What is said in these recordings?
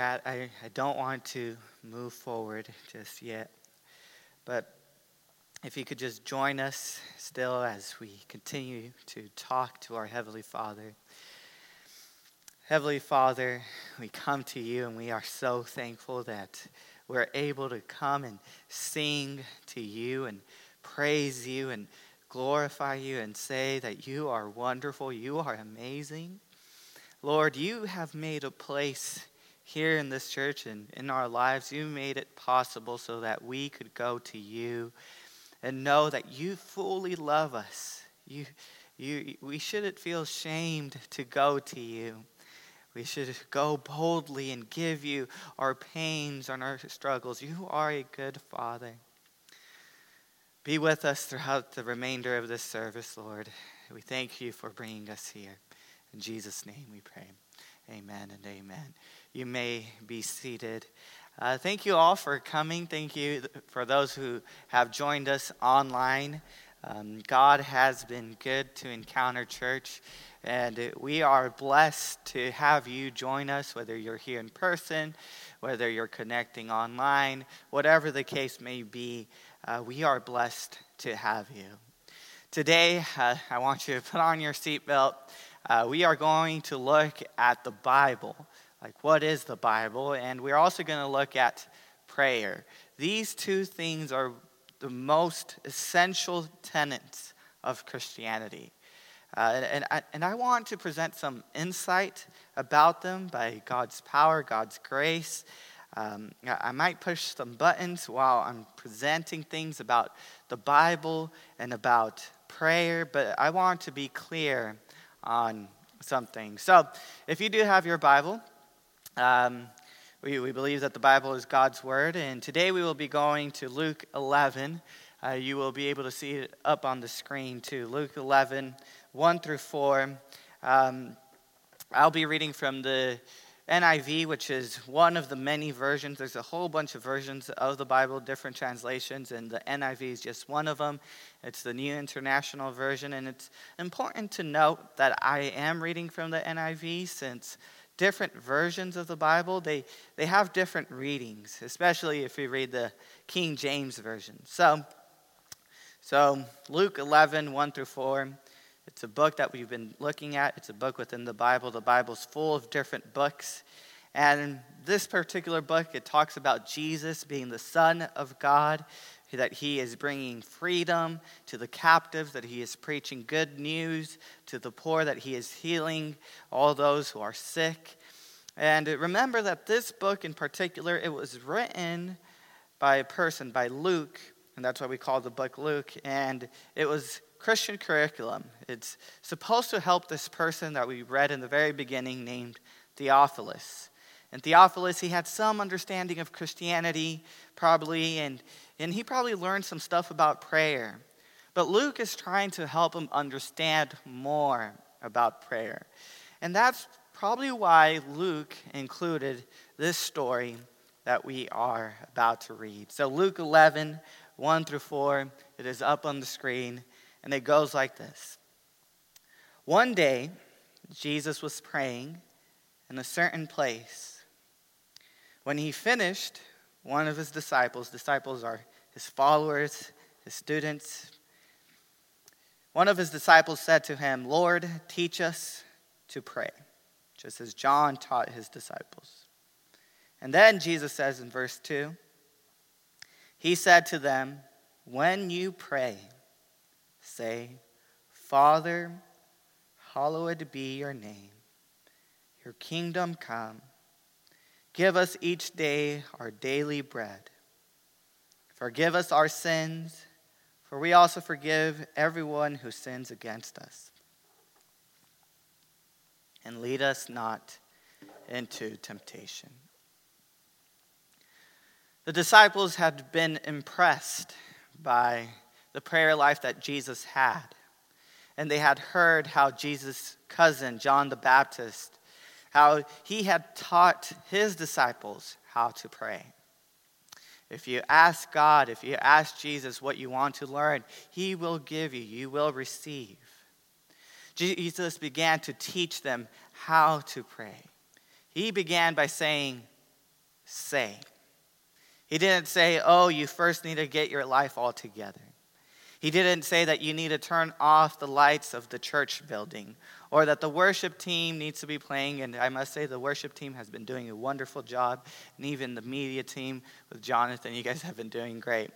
I, I don't want to move forward just yet, but if you could just join us still as we continue to talk to our Heavenly Father. Heavenly Father, we come to you and we are so thankful that we're able to come and sing to you and praise you and glorify you and say that you are wonderful, you are amazing. Lord, you have made a place here in this church and in our lives. You made it possible so that we could go to you and know that you fully love us. You, you, we shouldn't feel shamed to go to you. We should go boldly and give you our pains and our struggles. You are a good Father. Be with us throughout the remainder of this service, Lord. We thank you for bringing us here. In Jesus' name we pray. Amen and amen. You may be seated. Uh, thank you all for coming. Thank you for those who have joined us online. Um, God has been good to Encounter Church, and we are blessed to have you join us, whether you're here in person, whether you're connecting online, whatever the case may be. Uh, we are blessed to have you. Today, uh, I want you to put on your seatbelt. Uh, we are going to look at the Bible. Like, what is the Bible? And we're also going to look at prayer. These two things are the most essential tenets of Christianity. Uh, and, I, and I want to present some insight about them by God's power, God's grace. Um, I might push some buttons while I'm presenting things about the Bible and about prayer, but I want to be clear on something. So, if you do have your Bible, um, we, we believe that the Bible is God's Word, and today we will be going to Luke 11. Uh, you will be able to see it up on the screen too. Luke 11, 1 through 4. Um, I'll be reading from the NIV, which is one of the many versions. There's a whole bunch of versions of the Bible, different translations, and the NIV is just one of them. It's the New International Version, and it's important to note that I am reading from the NIV since different versions of the Bible, they, they have different readings, especially if you read the King James Version. So, so Luke 11, 1 through 4. It's a book that we've been looking at. It's a book within the Bible. The Bible's full of different books. And this particular book, it talks about Jesus being the Son of God, that he is bringing freedom to the captives, that he is preaching good news to the poor, that he is healing all those who are sick. And remember that this book in particular, it was written by a person, by Luke, and that's why we call the book Luke, and it was Christian curriculum. It's supposed to help this person that we read in the very beginning named Theophilus. And Theophilus, he had some understanding of Christianity, probably, and and he probably learned some stuff about prayer. But Luke is trying to help him understand more about prayer. And that's probably why Luke included this story that we are about to read. So, Luke 11, 1 through 4, it is up on the screen, and it goes like this One day, Jesus was praying in a certain place. When he finished, one of his disciples, disciples are his followers, his students. One of his disciples said to him, Lord, teach us to pray, just as John taught his disciples. And then Jesus says in verse 2 He said to them, When you pray, say, Father, hallowed be your name, your kingdom come. Give us each day our daily bread Forgive us our sins, for we also forgive everyone who sins against us. And lead us not into temptation. The disciples had been impressed by the prayer life that Jesus had. And they had heard how Jesus' cousin, John the Baptist, how he had taught his disciples how to pray. If you ask God, if you ask Jesus what you want to learn, He will give you, you will receive. Jesus began to teach them how to pray. He began by saying, say. He didn't say, oh, you first need to get your life all together. He didn't say that you need to turn off the lights of the church building or that the worship team needs to be playing. And I must say, the worship team has been doing a wonderful job. And even the media team with Jonathan, you guys have been doing great.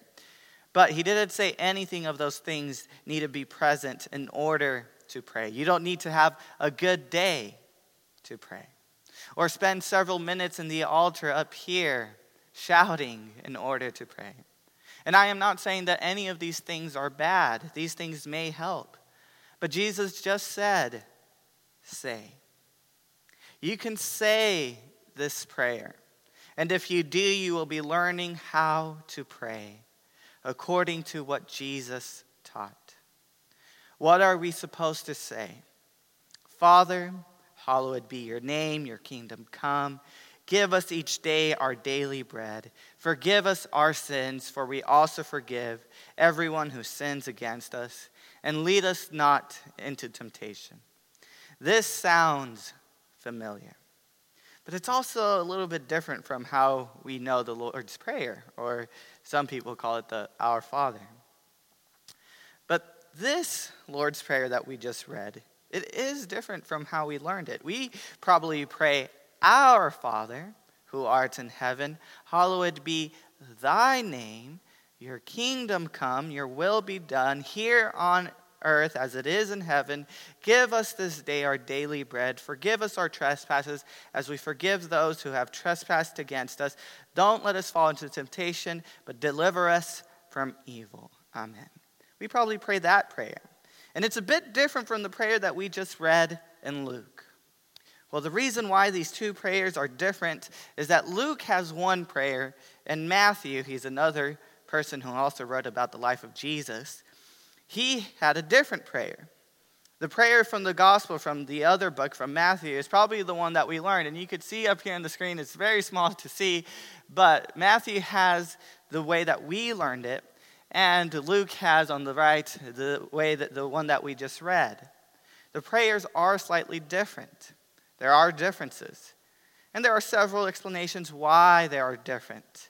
But he didn't say anything of those things need to be present in order to pray. You don't need to have a good day to pray or spend several minutes in the altar up here shouting in order to pray. And I am not saying that any of these things are bad, these things may help. But Jesus just said, say. You can say this prayer. And if you do, you will be learning how to pray according to what Jesus taught. What are we supposed to say? Father, hallowed be your name, your kingdom come. Give us each day our daily bread. Forgive us our sins, for we also forgive everyone who sins against us. And lead us not into temptation. This sounds familiar, but it's also a little bit different from how we know the Lord's Prayer, or some people call it the Our Father. But this Lord's Prayer that we just read, it is different from how we learned it. We probably pray, Our Father, who art in heaven, hallowed be thy name, your kingdom come, your will be done here on earth as it is in heaven. Give us this day our daily bread. Forgive us our trespasses as we forgive those who have trespassed against us. Don't let us fall into temptation, but deliver us from evil. Amen. We probably pray that prayer. And it's a bit different from the prayer that we just read in Luke. Well, the reason why these two prayers are different is that Luke has one prayer, and Matthew, he's another person who also wrote about the life of Jesus, he had a different prayer. The prayer from the gospel from the other book, from Matthew, is probably the one that we learned. And you could see up here on the screen, it's very small to see, but Matthew has the way that we learned it, and Luke has on the right the way that the one that we just read. The prayers are slightly different. There are differences. And there are several explanations why they are different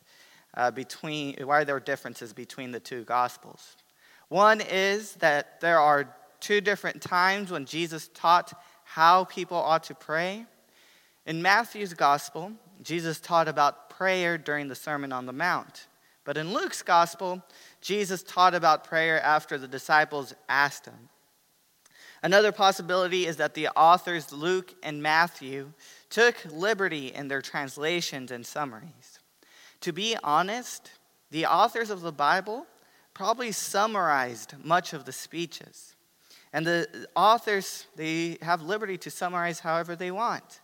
uh, between why there are differences between the two gospels. One is that there are two different times when Jesus taught how people ought to pray. In Matthew's gospel, Jesus taught about prayer during the Sermon on the Mount. But in Luke's gospel, Jesus taught about prayer after the disciples asked him. Another possibility is that the authors Luke and Matthew took liberty in their translations and summaries. To be honest, the authors of the Bible probably summarized much of the speeches. And the authors, they have liberty to summarize however they want.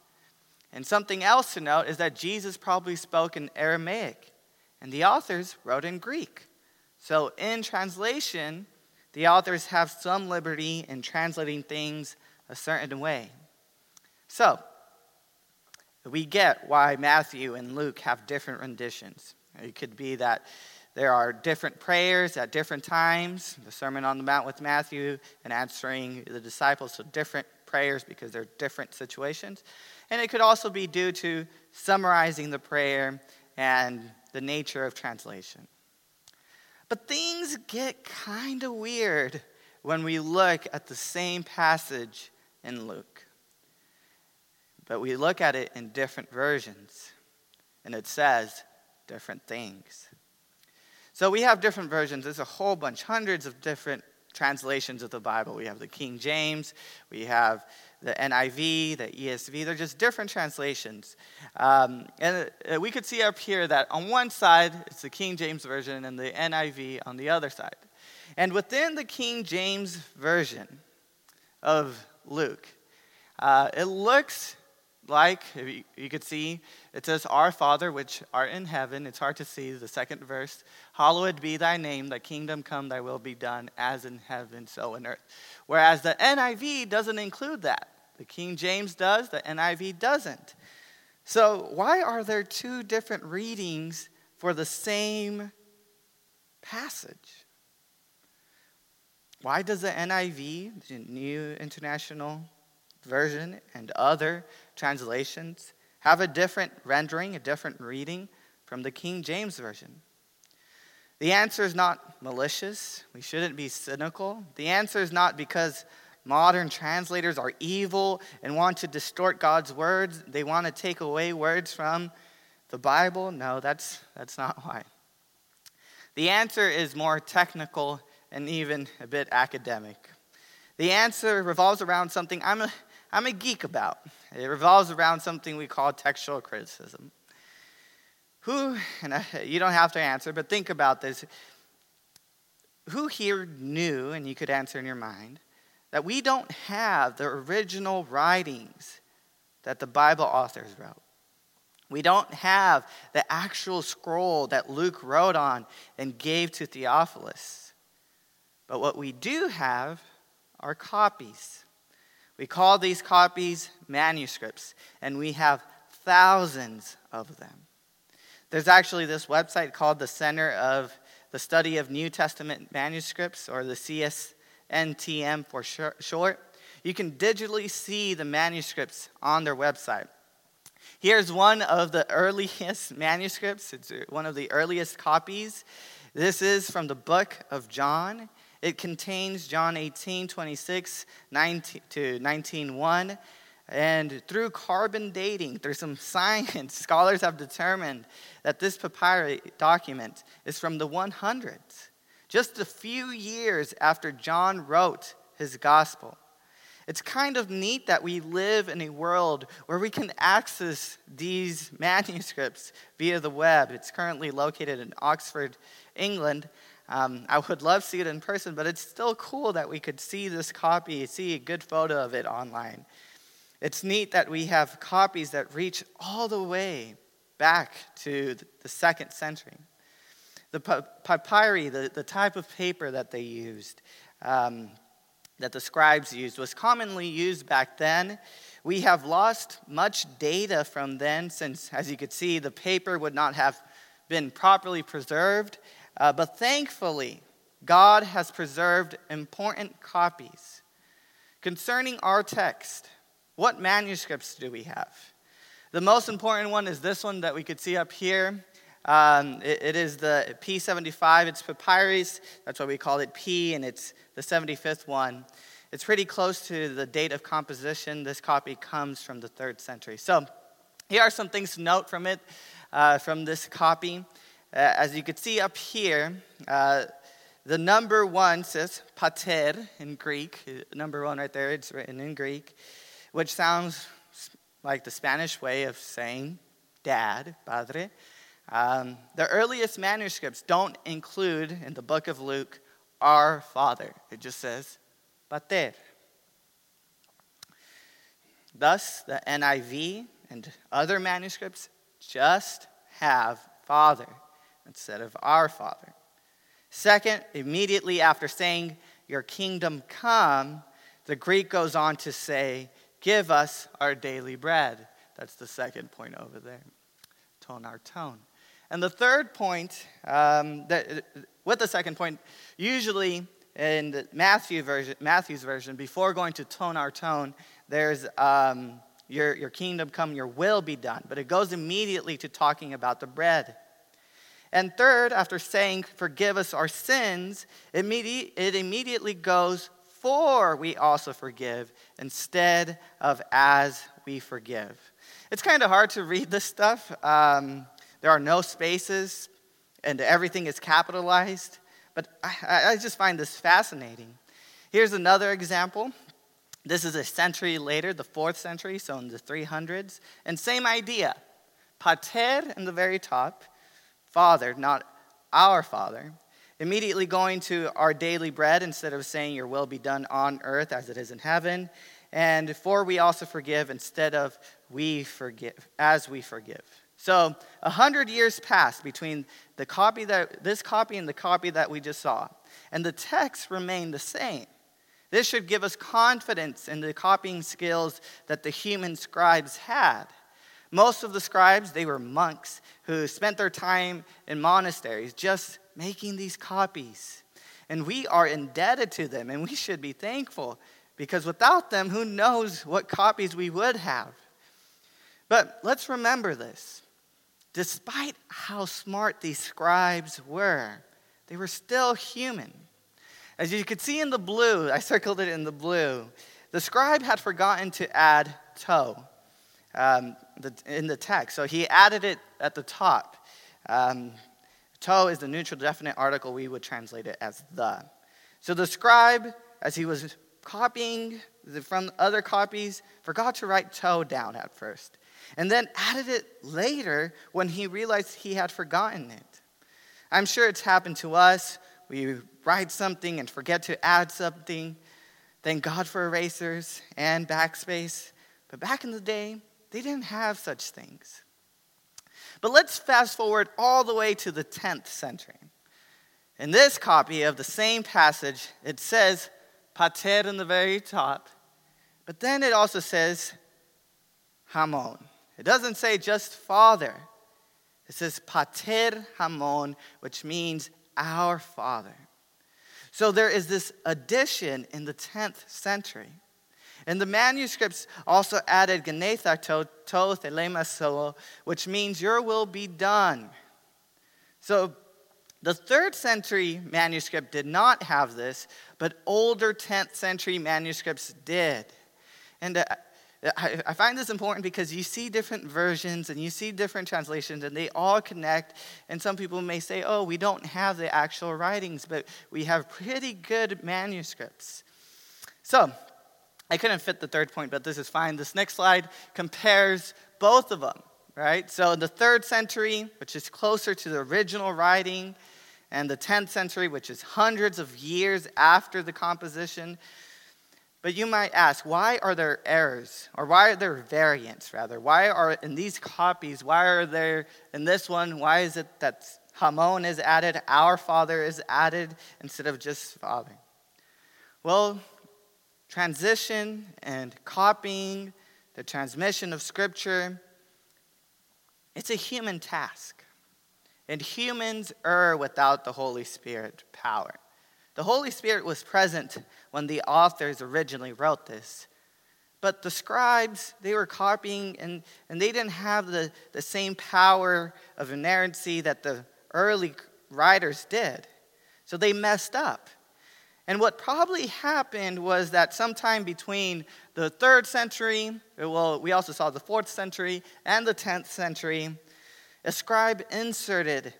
And something else to note is that Jesus probably spoke in Aramaic, and the authors wrote in Greek. So, in translation, the authors have some liberty in translating things a certain way. So, we get why Matthew and Luke have different renditions. It could be that there are different prayers at different times. The Sermon on the Mount with Matthew and answering the disciples, so different prayers because they're different situations. And it could also be due to summarizing the prayer and the nature of translation. But things get kind of weird when we look at the same passage in Luke. But we look at it in different versions, and it says different things. So we have different versions. There's a whole bunch, hundreds of different translations of the Bible. We have the King James, we have the NIV, the ESV. They're just different translations. Um, and uh, we could see up here that on one side, it's the King James Version, and the NIV on the other side. And within the King James Version of Luke, uh, it looks like you could see it says our father which art in heaven it's hard to see the second verse hallowed be thy name thy kingdom come thy will be done as in heaven so in earth. Whereas the niv doesn't include that. The king james does the niv doesn't. So why are there two different readings for the same passage? Why does the niv the new international version and other translations have a different rendering, a different reading from the King James Version? The answer is not malicious. We shouldn't be cynical. The answer is not because modern translators are evil and want to distort God's words. They want to take away words from the Bible. No, that's, that's not why. The answer is more technical and even a bit academic. The answer revolves around something I'm a, I'm a geek about. It revolves around something we call textual criticism. Who, and you don't have to answer, but think about this. Who here knew, and you could answer in your mind, that we don't have the original writings that the Bible authors wrote? We don't have the actual scroll that Luke wrote on and gave to Theophilus. But what we do have are copies. We call these copies manuscripts, and we have thousands of them. There's actually this website called the Center of the Study of New Testament Manuscripts, or the CSNTM for short. You can digitally see the manuscripts on their website. Here's one of the earliest manuscripts, it's uh, one of the earliest copies. This is from the book of John. It contains John 18, 26 19 to 19, 1. And through carbon dating, through some science, scholars have determined that this papyrus document is from the 100s, just a few years after John wrote his gospel. It's kind of neat that we live in a world where we can access these manuscripts via the web. It's currently located in Oxford, England. Um, I would love to see it in person, but it's still cool that we could see this copy, see a good photo of it online. It's neat that we have copies that reach all the way back to the second century. The papyri, the, the type of paper that they used, um, that the scribes used, was commonly used back then. We have lost much data from then, since, as you could see, the paper would not have been properly preserved. Uh, but thankfully, God has preserved important copies. Concerning our text, what manuscripts do we have? The most important one is this one that we could see up here. Um, it, it is the P75. It's papyrus. That's why we call it P, and it's the 75th one. It's pretty close to the date of composition. This copy comes from the third century. So, here are some things to note from it, uh, from this copy. Uh, as you can see up here, uh, the number one says pater in Greek. Number one right there, it's written in Greek which sounds like the Spanish way of saying dad, padre. Um, the earliest manuscripts don't include in the book of Luke our father, it just says pater. Thus, the NIV and other manuscripts just have father instead of our father. Second, immediately after saying, Your kingdom come, the Greek goes on to say, Give us our daily bread. That's the second point over there. Ton arton. And the third point, um, that, with the second point, usually in the Matthew version, Matthew's version, before going to ton arton, there's um, your, your kingdom come, your will be done. But it goes immediately to talking about the bread. And third, after saying, forgive us our sins, it, immediately goes for we also forgive instead of as we forgive. It's kind of hard to read this stuff. Um, there are no spaces and everything is capitalized, but I, I just find this fascinating. Here's another example. This is a century later, the fourth century, so in the 300s, and same idea. Pater in the very top, father, not our father, Immediately going to our daily bread instead of saying, Your will be done on earth as it is in heaven. And for we also forgive instead of we forgive, as we forgive. So a hundred years passed between the copy that this copy and the copy that we just saw. And the text remained the same. This should give us confidence in the copying skills that the human scribes had. Most of the scribes, they were monks who spent their time in monasteries just making these copies. And we are indebted to them, and we should be thankful because without them, who knows what copies we would have. But let's remember this. Despite how smart these scribes were, they were still human. As you can see in the blue, I circled it in the blue, the scribe had forgotten to add toe um, the, in the text. So he added it at the top. Um, toe is the neutral definite article. We would translate it as the. So the scribe, as he was copying from other copies, forgot to write to down at first, and then added it later when he realized he had forgotten it. I'm sure it's happened to us. We write something and forget to add something. Thank God for erasers and backspace. But back in the day, they didn't have such things. But let's fast forward all the way to the 10th century. In this copy of the same passage, it says pater in the very top, but then it also says hamon. It doesn't say just father. It says pater hamon, which means our father. So there is this addition in the 10th century. And the manuscripts also added Genetha to, to which means your will be done. So the third century manuscript did not have this, but older 10th century manuscripts did. And uh, I find this important because you see different versions and you see different translations, and they all connect. And some people may say, oh, we don't have the actual writings, but we have pretty good manuscripts. So, I couldn't fit the third point, but this is fine. This next slide compares both of them, right? So, in the third century, which is closer to the original writing, and the 10th century, which is hundreds of years after the composition. But you might ask, why are there errors? Or why are there variants, rather? Why are in these copies, why are there in this one, why is it that Hamon is added, our Father is added, instead of just Father? Well, transition and copying, the transmission of Scripture, it's a human task. And humans err without the Holy Spirit power. The Holy Spirit was present when the authors originally wrote this. But the scribes, they were copying and, and they didn't have the, the same power of inerrancy that the early writers did. So they messed up. And what probably happened was that sometime between the third century, well, we also saw the fourth century and the 10th century, a scribe inserted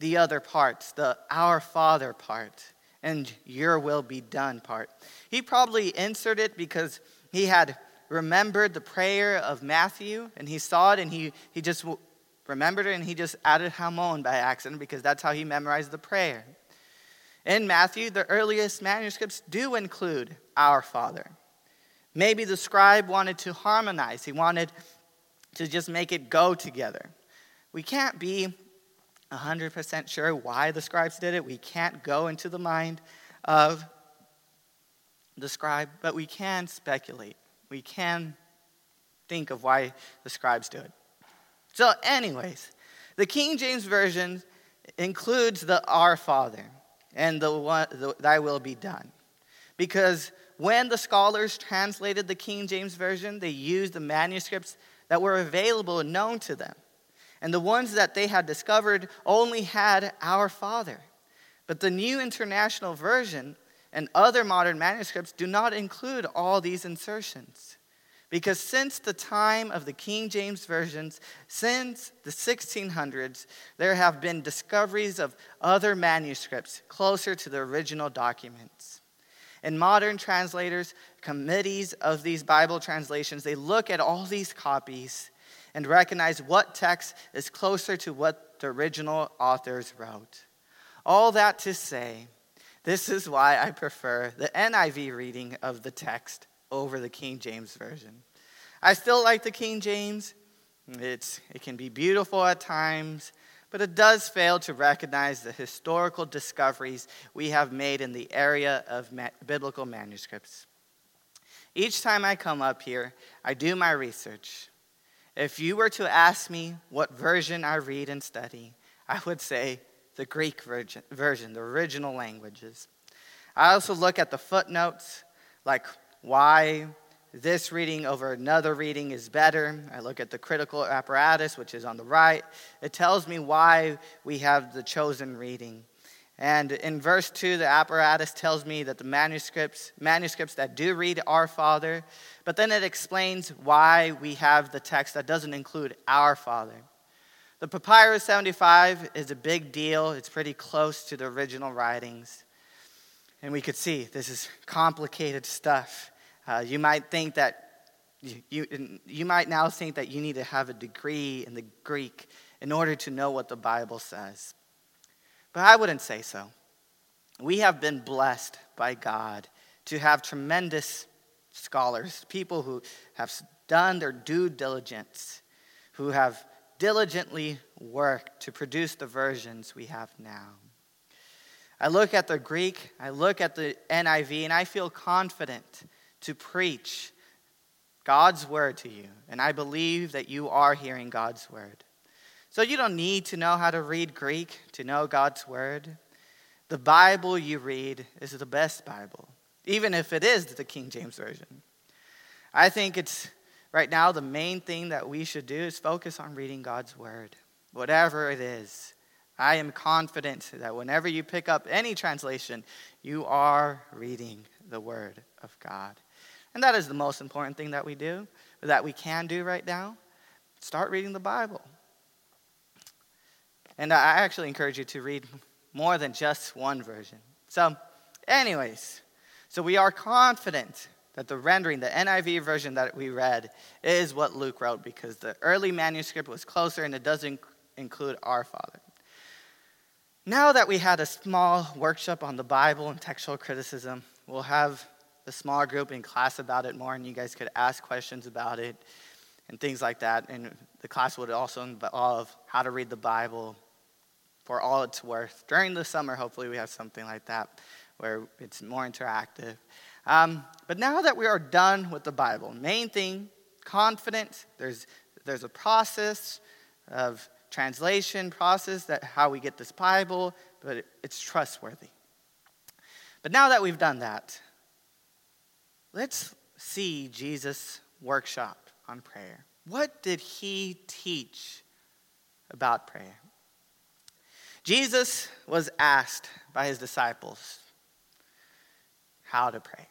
the other parts, the Our Father part, and Your will be done part. He probably inserted it because he had remembered the prayer of Matthew, and he saw it, and he, he just remembered it, and he just added Hamon by accident because that's how he memorized the prayer. In Matthew, the earliest manuscripts do include Our Father. Maybe the scribe wanted to harmonize, he wanted to just make it go together. We can't be 100% sure why the scribes did it. We can't go into the mind of the scribe, but we can speculate. We can think of why the scribes do it. So, anyways, the King James Version includes the Our Father and the, one, the thy will be done. Because when the scholars translated the King James Version, they used the manuscripts that were available and known to them. And the ones that they had discovered only had Our Father. But the New International Version and other modern manuscripts do not include all these insertions. Because since the time of the King James versions, since the 1600s, there have been discoveries of other manuscripts closer to the original documents. And modern translators, committees of these Bible translations, they look at all these copies and recognize what text is closer to what the original authors wrote. All that to say, this is why I prefer the NIV reading of the text over the King James Version. I still like the King James. It's, it can be beautiful at times, but it does fail to recognize the historical discoveries we have made in the area of ma- biblical manuscripts. Each time I come up here, I do my research. If you were to ask me what version I read and study, I would say the Greek version, the original languages. I also look at the footnotes, like why this reading over another reading is better. I look at the critical apparatus, which is on the right. It tells me why we have the chosen reading. And in verse 2, the apparatus tells me that the manuscripts, manuscripts that do read Our Father, but then it explains why we have the text that doesn't include Our Father. The Papyrus 75 is a big deal, it's pretty close to the original writings. And we could see this is complicated stuff. Uh, you might think that you, you, you might now think that you need to have a degree in the Greek in order to know what the Bible says. But I wouldn't say so. We have been blessed by God to have tremendous scholars, people who have done their due diligence, who have diligently worked to produce the versions we have now. I look at the Greek, I look at the NIV, and I feel confident to preach God's word to you. And I believe that you are hearing God's word. So you don't need to know how to read Greek to know God's word. The Bible you read is the best Bible, even if it is the King James Version. I think it's right now the main thing that we should do is focus on reading God's word, whatever it is. I am confident that whenever you pick up any translation, you are reading the word of God. And that is the most important thing that we do, that we can do right now. Start reading the Bible. And I actually encourage you to read more than just one version. So, anyways, so we are confident that the rendering, the NIV version that we read, is what Luke wrote because the early manuscript was closer and it doesn't include our Father. Now that we had a small workshop on the Bible and textual criticism, we'll have a small group in class about it more, and you guys could ask questions about it and things like that. And the class would also involve how to read the Bible, for all it's worth. During the summer, hopefully, we have something like that where it's more interactive. Um, but now that we are done with the Bible, main thing, confidence, There's there's a process of translation process that how we get this Bible, but it, it's trustworthy. But now that we've done that, let's see Jesus' workshop on prayer. What did he teach about prayer? Jesus was asked by his disciples how to pray.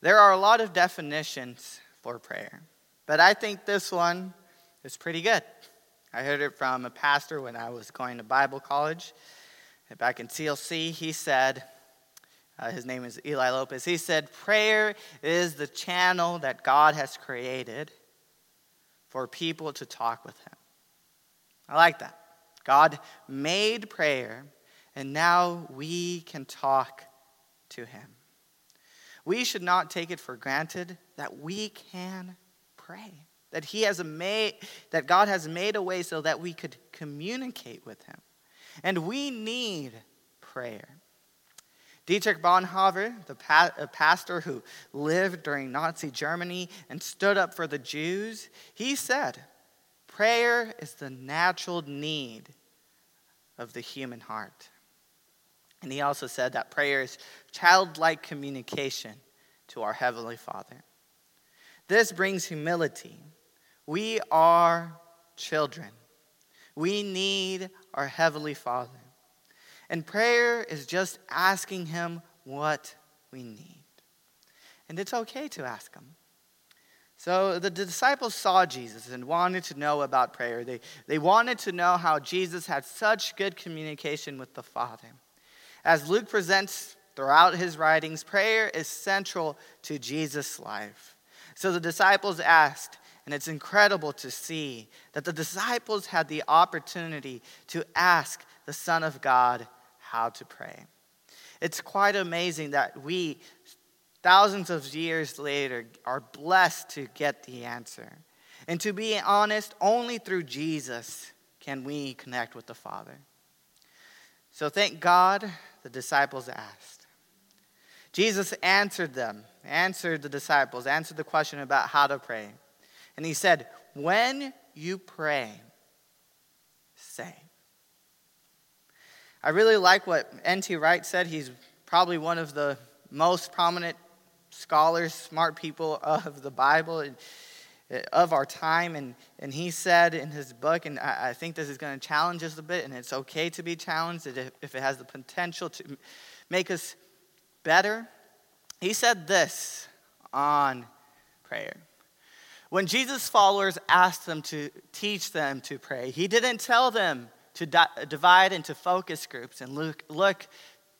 There are a lot of definitions for prayer, but I think this one is pretty good. I heard it from a pastor when I was going to Bible college back in CLC. He said, uh, his name is Eli Lopez. He said, Prayer is the channel that God has created for people to talk with Him. I like that. God made prayer, and now we can talk to Him. We should not take it for granted that we can pray, that He has made, that God has made a way so that we could communicate with Him. And we need prayer. Dietrich Bonhoeffer, the pa- pastor who lived during Nazi Germany and stood up for the Jews, he said, Prayer is the natural need of the human heart. And he also said that prayer is childlike communication to our Heavenly Father. This brings humility. We are children. We need our Heavenly Father. And prayer is just asking Him what we need. And it's okay to ask Him. So the disciples saw Jesus and wanted to know about prayer. They, they wanted to know how Jesus had such good communication with the Father. As Luke presents throughout his writings, prayer is central to Jesus' life. So the disciples asked, and it's incredible to see that the disciples had the opportunity to ask the Son of God how to pray. It's quite amazing that we thousands of years later, are blessed to get the answer. And to be honest, only through Jesus can we connect with the Father. So thank God the disciples asked. Jesus answered them, answered the disciples, answered the question about how to pray. And he said, When you pray, say. I really like what N.T. Wright said. He's probably one of the most prominent scholars, smart people of the Bible. And, uh, of our time. And, and he said in his book, and I, I think this is going to challenge us a bit, and it's okay to be challenged if it has the potential to make us better. He said this on prayer. When Jesus' followers asked them to teach them to pray, he didn't tell them to di- divide into focus groups and look, look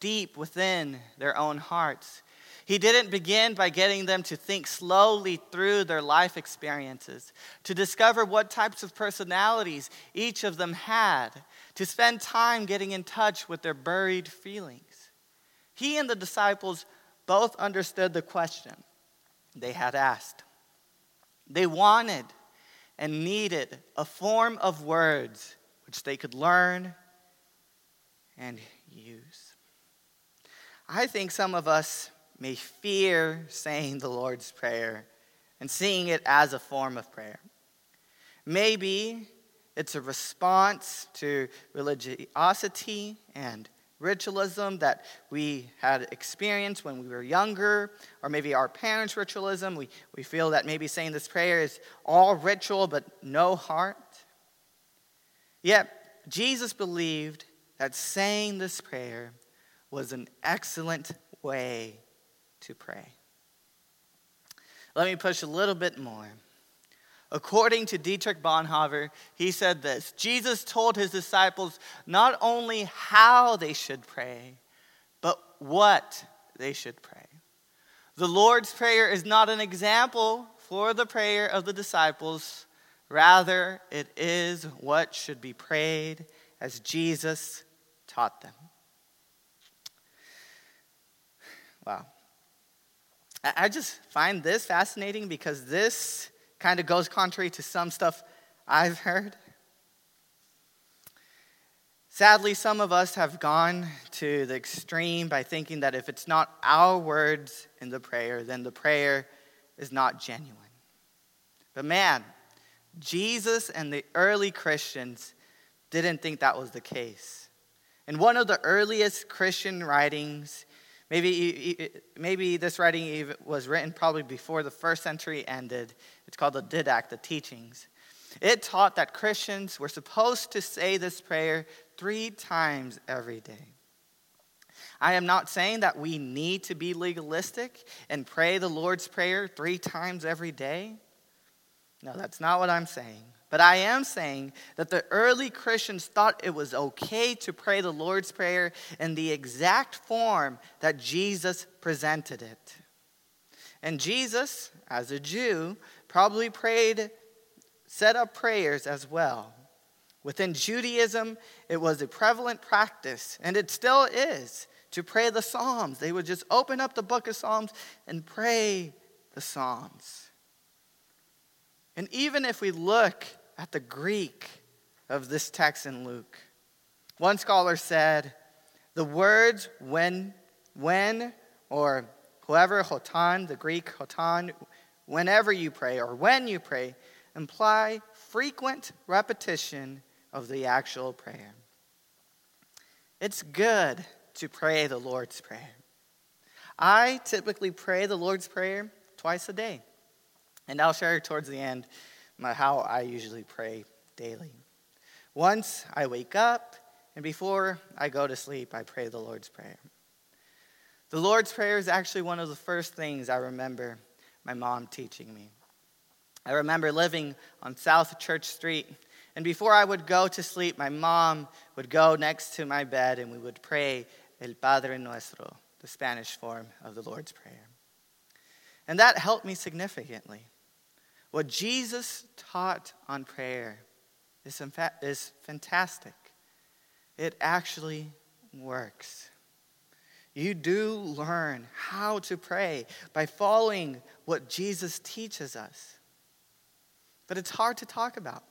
deep within their own hearts. He didn't begin by getting them to think slowly through their life experiences, to discover what types of personalities each of them had, to spend time getting in touch with their buried feelings. He and the disciples both understood the question they had asked. They wanted and needed a form of words which they could learn and use. I think some of us may fear saying the Lord's Prayer and seeing it as a form of prayer. Maybe it's a response to religiosity and ritualism that we had experienced when we were younger, or maybe our parents' ritualism. We, we feel that maybe saying this prayer is all ritual but no heart. Yet, Jesus believed that saying this prayer was an excellent way to pray. Let me push a little bit more. According to Dietrich Bonhoeffer, he said this Jesus told his disciples not only how they should pray, but what they should pray. The Lord's Prayer is not an example for the prayer of the disciples, rather, it is what should be prayed as Jesus taught them. Wow. I just find this fascinating because this kind of goes contrary to some stuff I've heard. Sadly, some of us have gone to the extreme by thinking that if it's not our words in the prayer, then the prayer is not genuine. But man, Jesus and the early Christians didn't think that was the case. In one of the earliest Christian writings, Maybe, maybe this writing was written probably before the first century ended. It's called the Didache, the Teachings. It taught that Christians were supposed to say this prayer three times every day. I am not saying that we need to be legalistic and pray the Lord's Prayer three times every day. No, that's not what I'm saying. But I am saying that the early Christians thought it was okay to pray the Lord's Prayer in the exact form that Jesus presented it. And Jesus, as a Jew, probably prayed, set up prayers as well. Within Judaism, it was a prevalent practice, and it still is, to pray the Psalms. They would just open up the book of Psalms and pray the Psalms. And even if we look at the Greek of this text in Luke. One scholar said, the words when, when, or whoever, hotan, the Greek hotan, whenever you pray or when you pray, imply frequent repetition of the actual prayer. It's good to pray the Lord's Prayer. I typically pray the Lord's Prayer twice a day. And I'll share towards the end my, how I usually pray daily. Once I wake up, and before I go to sleep, I pray the Lord's Prayer. The Lord's Prayer is actually one of the first things I remember my mom teaching me. I remember living on South Church Street, and before I would go to sleep, my mom would go next to my bed and we would pray El Padre Nuestro, the Spanish form of the Lord's Prayer. And that helped me significantly. What Jesus taught on prayer is, is fantastic. It actually works. You do learn how to pray by following what Jesus teaches us. But it's hard to talk about.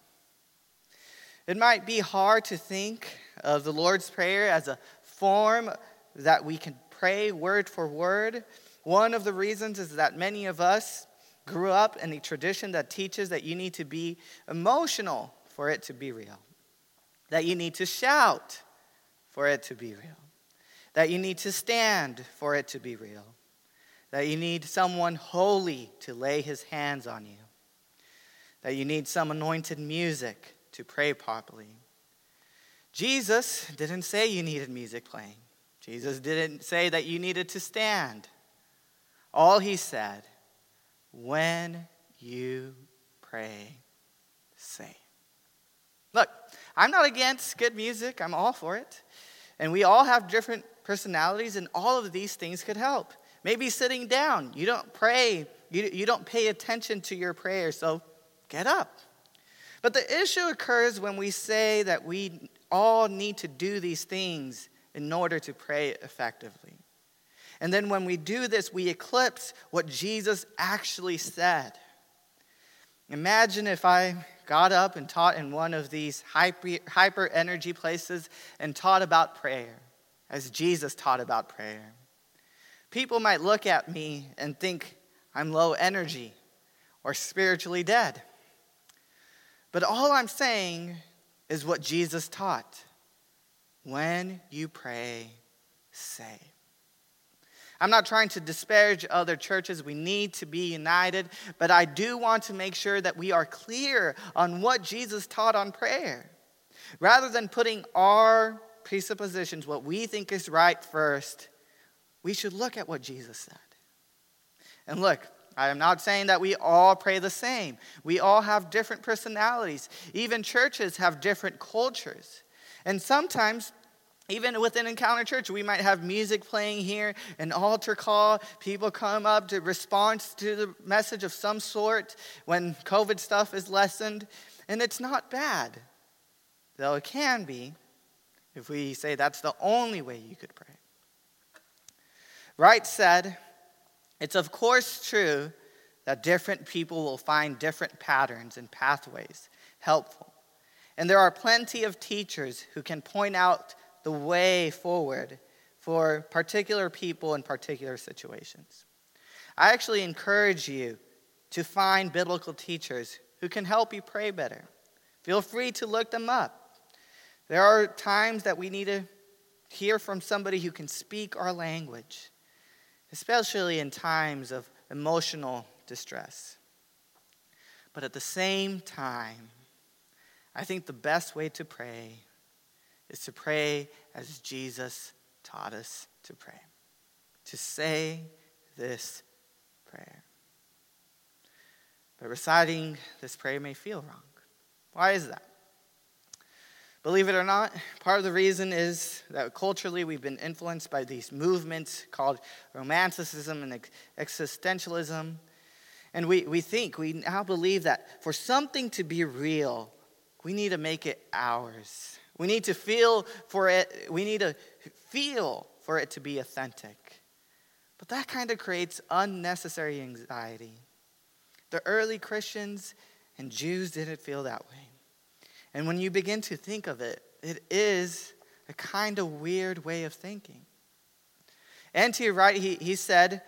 It might be hard to think of the Lord's Prayer as a form that we can pray word for word. One of the reasons is that many of us grew up in a tradition that teaches that you need to be emotional for it to be real, that you need to shout for it to be real, that you need to stand for it to be real, that you need someone holy to lay his hands on you, that you need some anointed music to pray properly. Jesus didn't say you needed music playing. Jesus didn't say that you needed to stand. All he said, when you pray, say. Look, I'm not against good music, I'm all for it. And we all have different personalities, and all of these things could help. Maybe sitting down, you don't pray, you, you don't pay attention to your prayer, so get up. But the issue occurs when we say that we all need to do these things in order to pray effectively. And then when we do this, we eclipse what Jesus actually said. Imagine if I got up and taught in one of these hyper, hyper energy places and taught about prayer, as Jesus taught about prayer. People might look at me and think I'm low energy or spiritually dead. But all I'm saying is what Jesus taught. When you pray, say. I'm not trying to disparage other churches. We need to be united, but I do want to make sure that we are clear on what Jesus taught on prayer. Rather than putting our presuppositions, what we think is right first, we should look at what Jesus said. And look, I am not saying that we all pray the same. We all have different personalities. Even churches have different cultures. And sometimes even within Encounter Church, we might have music playing here, an altar call. People come up to respond to the message of some sort when COVID stuff is lessened. And it's not bad, though it can be if we say that's the only way you could pray. Wright said, It's of course true that different people will find different patterns and pathways helpful. And there are plenty of teachers who can point out the way forward for particular people in particular situations. I actually encourage you to find biblical teachers who can help you pray better. Feel free to look them up. There are times that we need to hear from somebody who can speak our language, especially in times of emotional distress. But at the same time, I think the best way to pray is to pray as Jesus taught us to pray, to say this prayer. But reciting this prayer may feel wrong. Why is that? Believe it or not, part of the reason is that culturally we've been influenced by these movements called romanticism and existentialism. And we, we think, we now believe that for something to be real, we need to make it ours. We need to feel for it, we need to feel for it to be authentic. But that kind of creates unnecessary anxiety. The early Christians and Jews didn't feel that way. And when you begin to think of it, it is a kind of weird way of thinking. N.T. Wright, he, he said,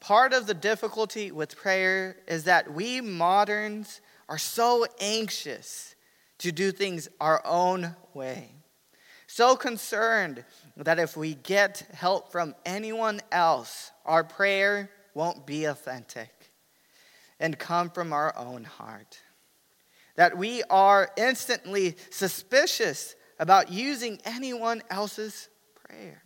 part of the difficulty with prayer is that we moderns are so anxious to do things our own way. So concerned that if we get help from anyone else, our prayer won't be authentic and come from our own heart. That we are instantly suspicious about using anyone else's prayer.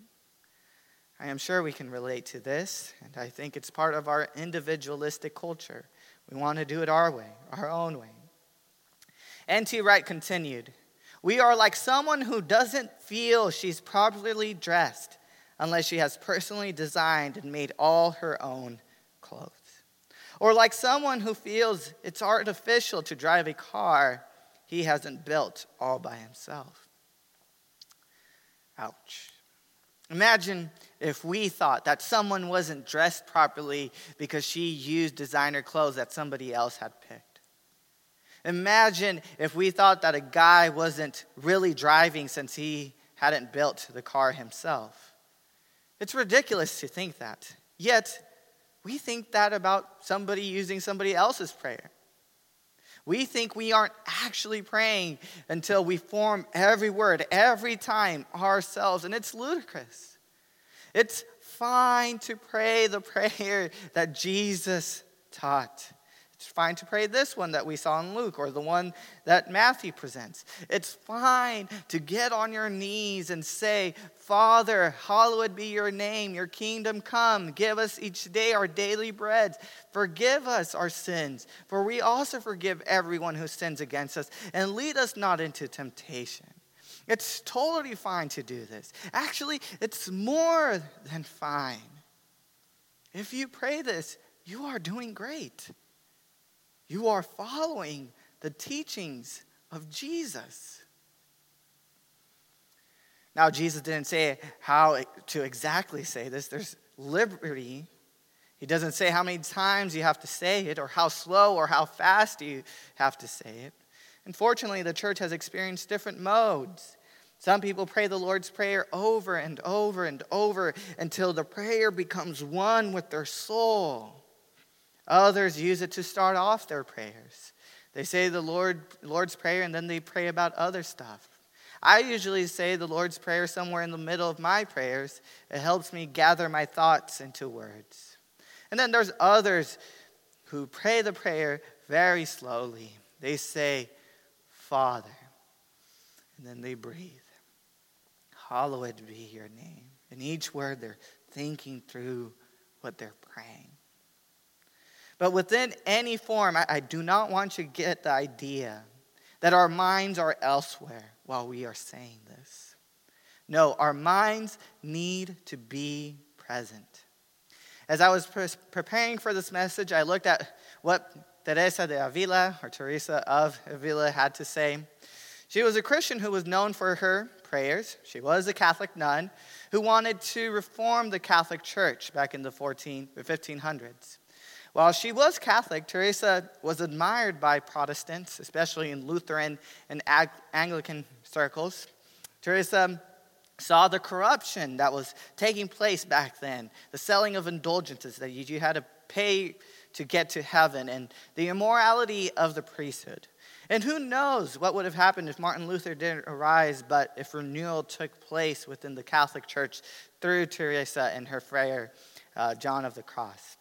I am sure we can relate to this, and I think it's part of our individualistic culture. We want to do it our way, our own way. N.T. Wright continued We are like someone who doesn't feel she's properly dressed unless she has personally designed and made all her own clothes. Or like someone who feels it's artificial to drive a car he hasn't built all by himself. Ouch. Imagine if we thought that someone wasn't dressed properly because she used designer clothes that somebody else had picked. Imagine if we thought that a guy wasn't really driving since he hadn't built the car himself. It's ridiculous to think that. Yet, we think that about somebody using somebody else's prayer. We think we aren't actually praying until we form every word, every time ourselves, and it's ludicrous. It's fine to pray the prayer that Jesus taught. It's fine to pray this one that we saw in Luke or the one that Matthew presents. It's fine to get on your knees and say, Father, hallowed be your name, your kingdom come. Give us each day our daily bread. Forgive us our sins, for we also forgive everyone who sins against us. And lead us not into temptation. It's totally fine to do this. Actually, it's more than fine. If you pray this, you are doing great. You are following the teachings of Jesus. Now, Jesus didn't say how to exactly say this. There's liberty. He doesn't say how many times you have to say it, or how slow or how fast you have to say it. Unfortunately, the church has experienced different modes. Some people pray the Lord's Prayer over and over and over until the prayer becomes one with their soul. Others use it to start off their prayers. They say the Lord, Lord's Prayer and then they pray about other stuff. I usually say the Lord's Prayer somewhere in the middle of my prayers. It helps me gather my thoughts into words. And then there's others who pray the prayer very slowly. They say, Father, and then they breathe. Hallowed be your name. In each word, they're thinking through what they're praying. But within any form, I, I do not want you to get the idea that our minds are elsewhere while we are saying this. No, our minds need to be present. As I was pre- preparing for this message, I looked at what Teresa de Avila, or Teresa of Avila, had to say. She was a Christian who was known for her prayers. She was a Catholic nun who wanted to reform the Catholic Church back in the 14, 1500s. While she was Catholic, Teresa was admired by Protestants, especially in Lutheran and Anglican circles. Teresa saw the corruption that was taking place back then, the selling of indulgences that you had to pay to get to heaven, and the immorality of the priesthood. And who knows what would have happened if Martin Luther didn't arise, but if renewal took place within the Catholic Church through Teresa and her friar, uh, John of the Cross.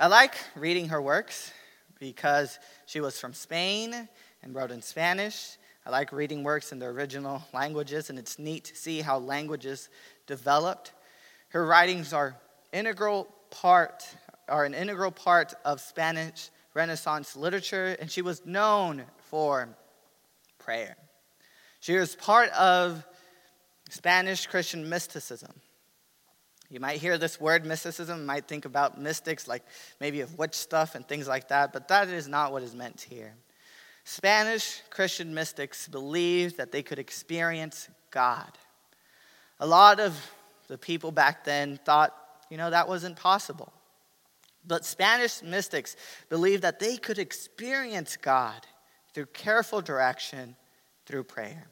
I like reading her works because she was from Spain and wrote in Spanish. I like reading works in their original languages, and it's neat to see how languages developed. Her writings are integral part are an integral part of Spanish Renaissance literature, and she was known for prayer. She was part of Spanish Christian mysticism. You might hear this word mysticism, might think about mystics like maybe of witch stuff and things like that, but that is not what is meant here. Spanish Christian mystics believed that they could experience God. A lot of the people back then thought, you know, that wasn't possible. But Spanish mystics believed that they could experience God through careful direction through prayer.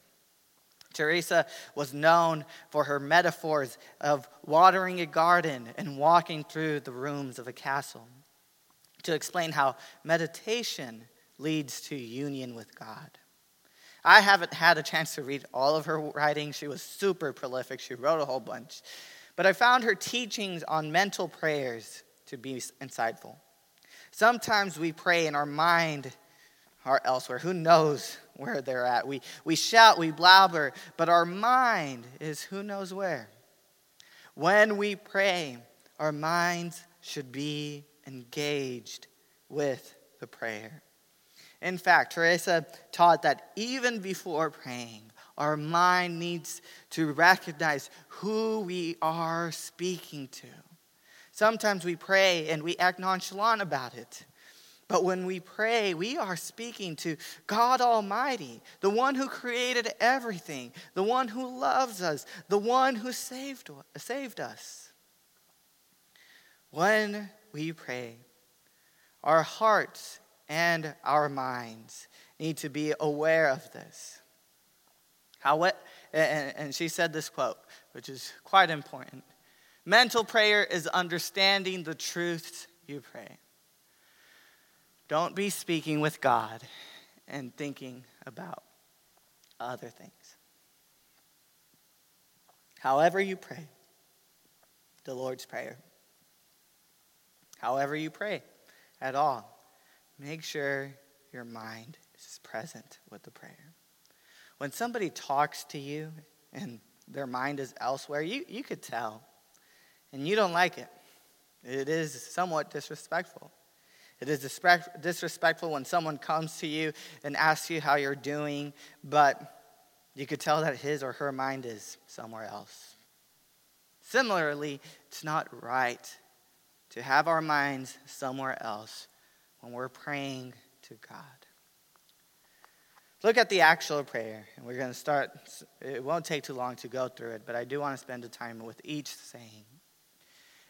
Teresa was known for her metaphors of watering a garden and walking through the rooms of a castle to explain how meditation leads to union with God. I haven't had a chance to read all of her writing. She was super prolific, she wrote a whole bunch. But I found her teachings on mental prayers to be insightful. Sometimes we pray and our mind are elsewhere. Who knows where they're at. We, we shout, we blabber, but our mind is who knows where. When we pray, our minds should be engaged with the prayer. In fact, Teresa taught that even before praying, our mind needs to recognize who we are speaking to. Sometimes we pray and we act nonchalant about it. But when we pray, we are speaking to God Almighty, the one who created everything, the one who loves us, the one who saved, saved us. When we pray, our hearts and our minds need to be aware of this. How what, and she said this quote, which is quite important. Mental prayer is understanding the truths you pray. Don't be speaking with God and thinking about other things. However, you pray, the Lord's Prayer. However, you pray at all, make sure your mind is present with the prayer. When somebody talks to you and their mind is elsewhere, you, you could tell, and you don't like it. It is somewhat disrespectful. It is disrespectful when someone comes to you and asks you how you're doing, but you could tell that his or her mind is somewhere else. Similarly, it's not right to have our minds somewhere else when we're praying to God. Look at the actual prayer, and we're going to start. It won't take too long to go through it, but I do want to spend the time with each saying.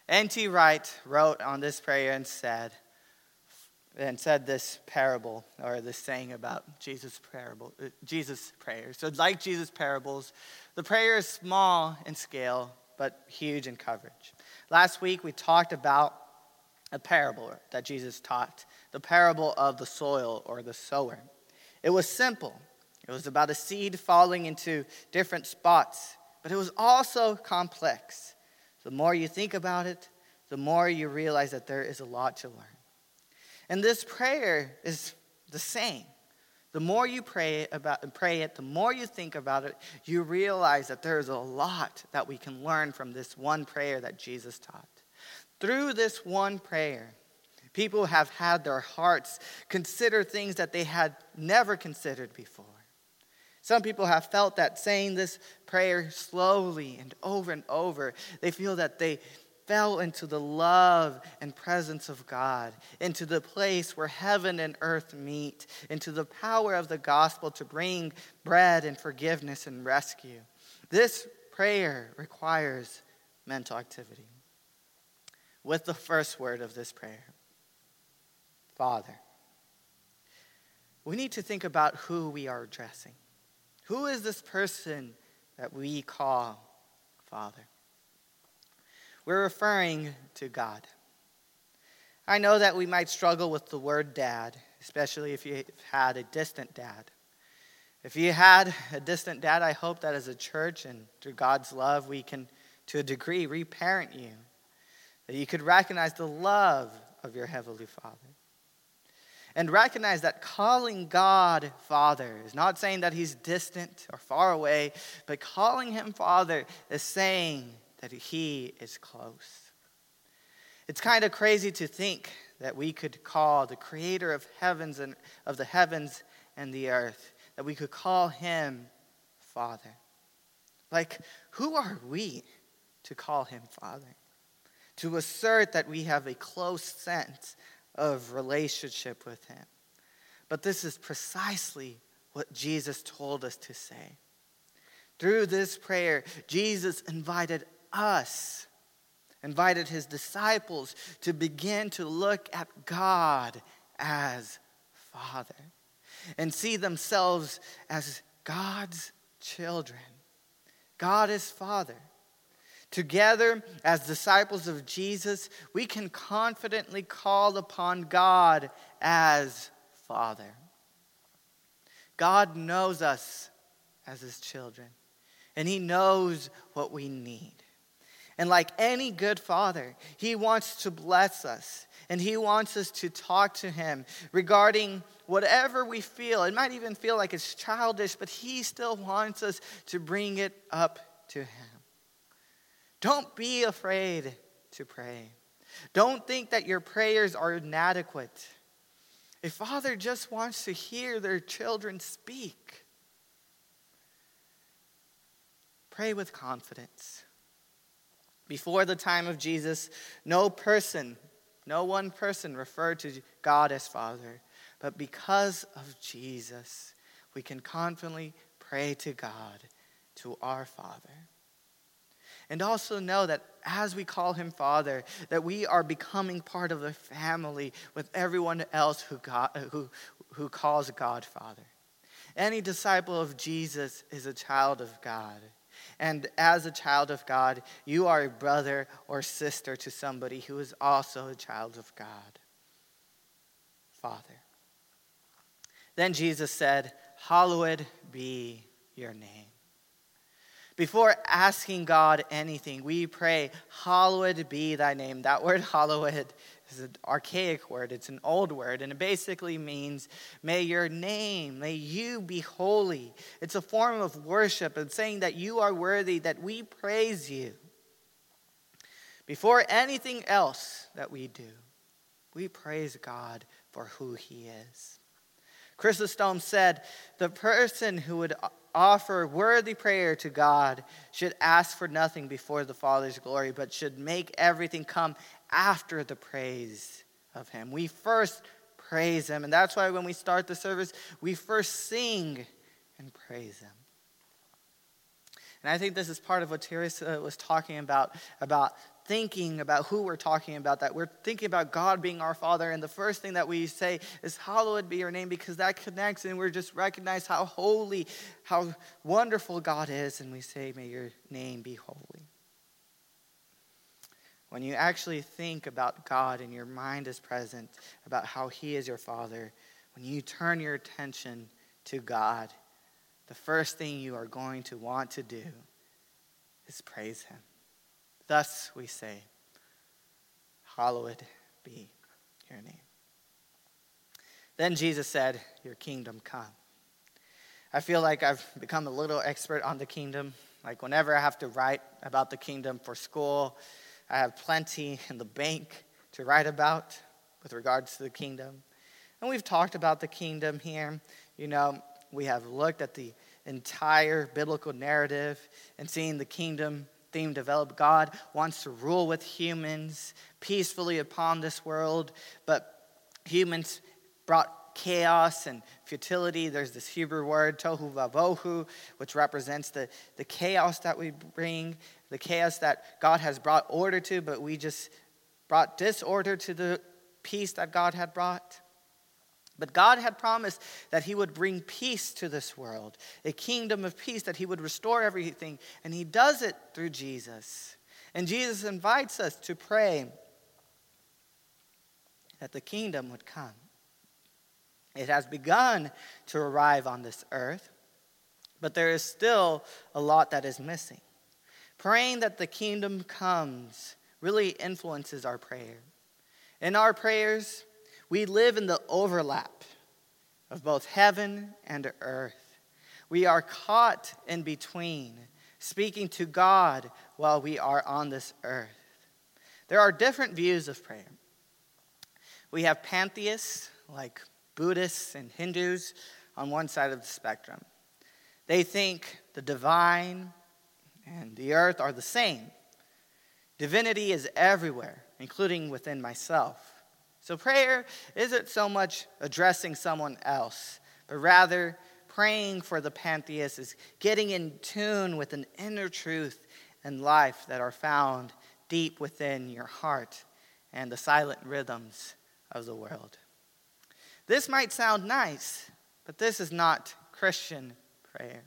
N.T. Wright wrote on this prayer and said, and said this parable or this saying about Jesus' parable, uh, Jesus' prayer. So, like Jesus' parables, the prayer is small in scale but huge in coverage. Last week we talked about a parable that Jesus taught, the parable of the soil or the sower. It was simple. It was about a seed falling into different spots, but it was also complex. The more you think about it, the more you realize that there is a lot to learn. And this prayer is the same. The more you pray about and pray it, the more you think about it, you realize that there is a lot that we can learn from this one prayer that Jesus taught. Through this one prayer, people have had their hearts consider things that they had never considered before. Some people have felt that saying this prayer slowly and over and over, they feel that they fell into the love and presence of God, into the place where heaven and earth meet, into the power of the gospel to bring bread and forgiveness and rescue. This prayer requires mental activity. With the first word of this prayer, Father. We need to think about who we are addressing. Who is this person that we call Father? We're referring to God. I know that we might struggle with the word dad, especially if you had a distant dad. If you had a distant dad, I hope that as a church and through God's love, we can, to a degree, reparent you. That you could recognize the love of your Heavenly Father. And recognize that calling God Father is not saying that He's distant or far away, but calling Him Father is saying that He is close. It's kind of crazy to think that we could call the creator of heavens and of the heavens and the earth, that we could call him Father. Like, who are we to call him Father? To assert that we have a close sense of relationship with him. But this is precisely what Jesus told us to say. Through this prayer, Jesus invited us, invited his disciples to begin to look at God as Father and see themselves as God's children. God is Father. Together, as disciples of Jesus, we can confidently call upon God as Father. God knows us as His children, and He knows what we need. And like any good father, he wants to bless us and he wants us to talk to him regarding whatever we feel. It might even feel like it's childish, but he still wants us to bring it up to him. Don't be afraid to pray. Don't think that your prayers are inadequate. A father just wants to hear their children speak. Pray with confidence. Before the time of Jesus, no person, no one person referred to God as Father. But because of Jesus, we can confidently pray to God, to our Father. And also know that as we call him Father, that we are becoming part of the family with everyone else who, God, who, who calls God Father. Any disciple of Jesus is a child of God. And as a child of God, you are a brother or sister to somebody who is also a child of God. Father. Then Jesus said, Hallowed be your name. Before asking God anything, we pray, Hallowed be thy name. That word, hallowed, is an archaic word, it's an old word, and it basically means, May your name, may you be holy. It's a form of worship and saying that you are worthy, that we praise you. Before anything else that we do, we praise God for who he is. Chrysostom said, The person who would offer worthy prayer to God should ask for nothing before the Father's glory, but should make everything come after the praise of him. We first praise him, and that's why when we start the service, we first sing and praise him. And I think this is part of what Teresa was talking about, about thinking about who we're talking about, that we're thinking about God being our Father. And the first thing that we say is, Hallowed be your name, because that connects and we're just recognize how holy, how wonderful God is. And we say, May your name be holy. When you actually think about God and your mind is present about how He is your Father, when you turn your attention to God, the first thing you are going to want to do is praise Him. Thus we say, Hallowed be your name. Then Jesus said, Your kingdom come. I feel like I've become a little expert on the kingdom. Like, whenever I have to write about the kingdom for school, I have plenty in the bank to write about with regards to the kingdom. And we've talked about the kingdom here. You know, we have looked at the entire biblical narrative and seen the kingdom theme developed. God wants to rule with humans peacefully upon this world, but humans brought chaos and futility. There's this Hebrew word, tohu vavohu, which represents the, the chaos that we bring, the chaos that God has brought order to, but we just brought disorder to the peace that God had brought. But God had promised that He would bring peace to this world, a kingdom of peace, that He would restore everything. And He does it through Jesus. And Jesus invites us to pray that the kingdom would come. It has begun to arrive on this earth, but there is still a lot that is missing. Praying that the kingdom comes really influences our prayer. In our prayers, we live in the overlap of both heaven and earth. We are caught in between, speaking to God while we are on this earth. There are different views of prayer. We have pantheists, like Buddhists and Hindus, on one side of the spectrum. They think the divine and the earth are the same. Divinity is everywhere, including within myself. So prayer isn't so much addressing someone else, but rather praying for the pantheist is getting in tune with an inner truth and life that are found deep within your heart and the silent rhythms of the world. This might sound nice, but this is not Christian prayer.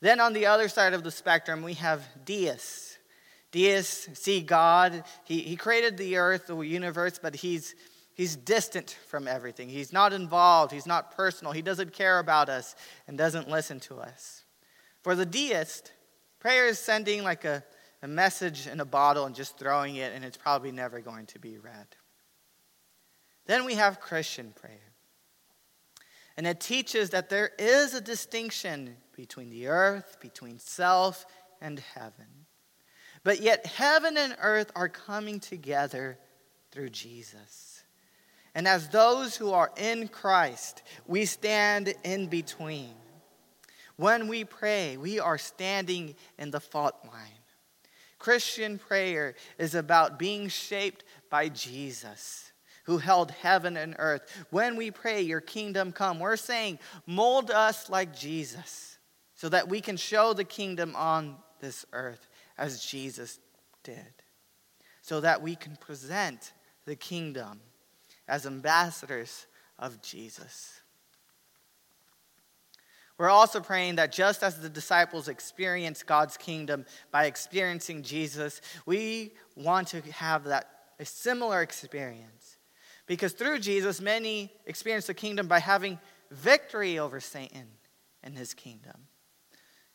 Then on the other side of the spectrum, we have deists Deists see God. He, he created the earth, the universe, but he's, he's distant from everything. He's not involved. He's not personal. He doesn't care about us and doesn't listen to us. For the deist, prayer is sending like a, a message in a bottle and just throwing it, and it's probably never going to be read. Then we have Christian prayer. And it teaches that there is a distinction between the earth, between self, and heaven. But yet, heaven and earth are coming together through Jesus. And as those who are in Christ, we stand in between. When we pray, we are standing in the fault line. Christian prayer is about being shaped by Jesus, who held heaven and earth. When we pray, Your kingdom come, we're saying, mold us like Jesus so that we can show the kingdom on this earth as Jesus did, so that we can present the kingdom as ambassadors of Jesus. We're also praying that just as the disciples experienced God's kingdom by experiencing Jesus, we want to have that a similar experience. Because through Jesus, many experience the kingdom by having victory over Satan and his kingdom.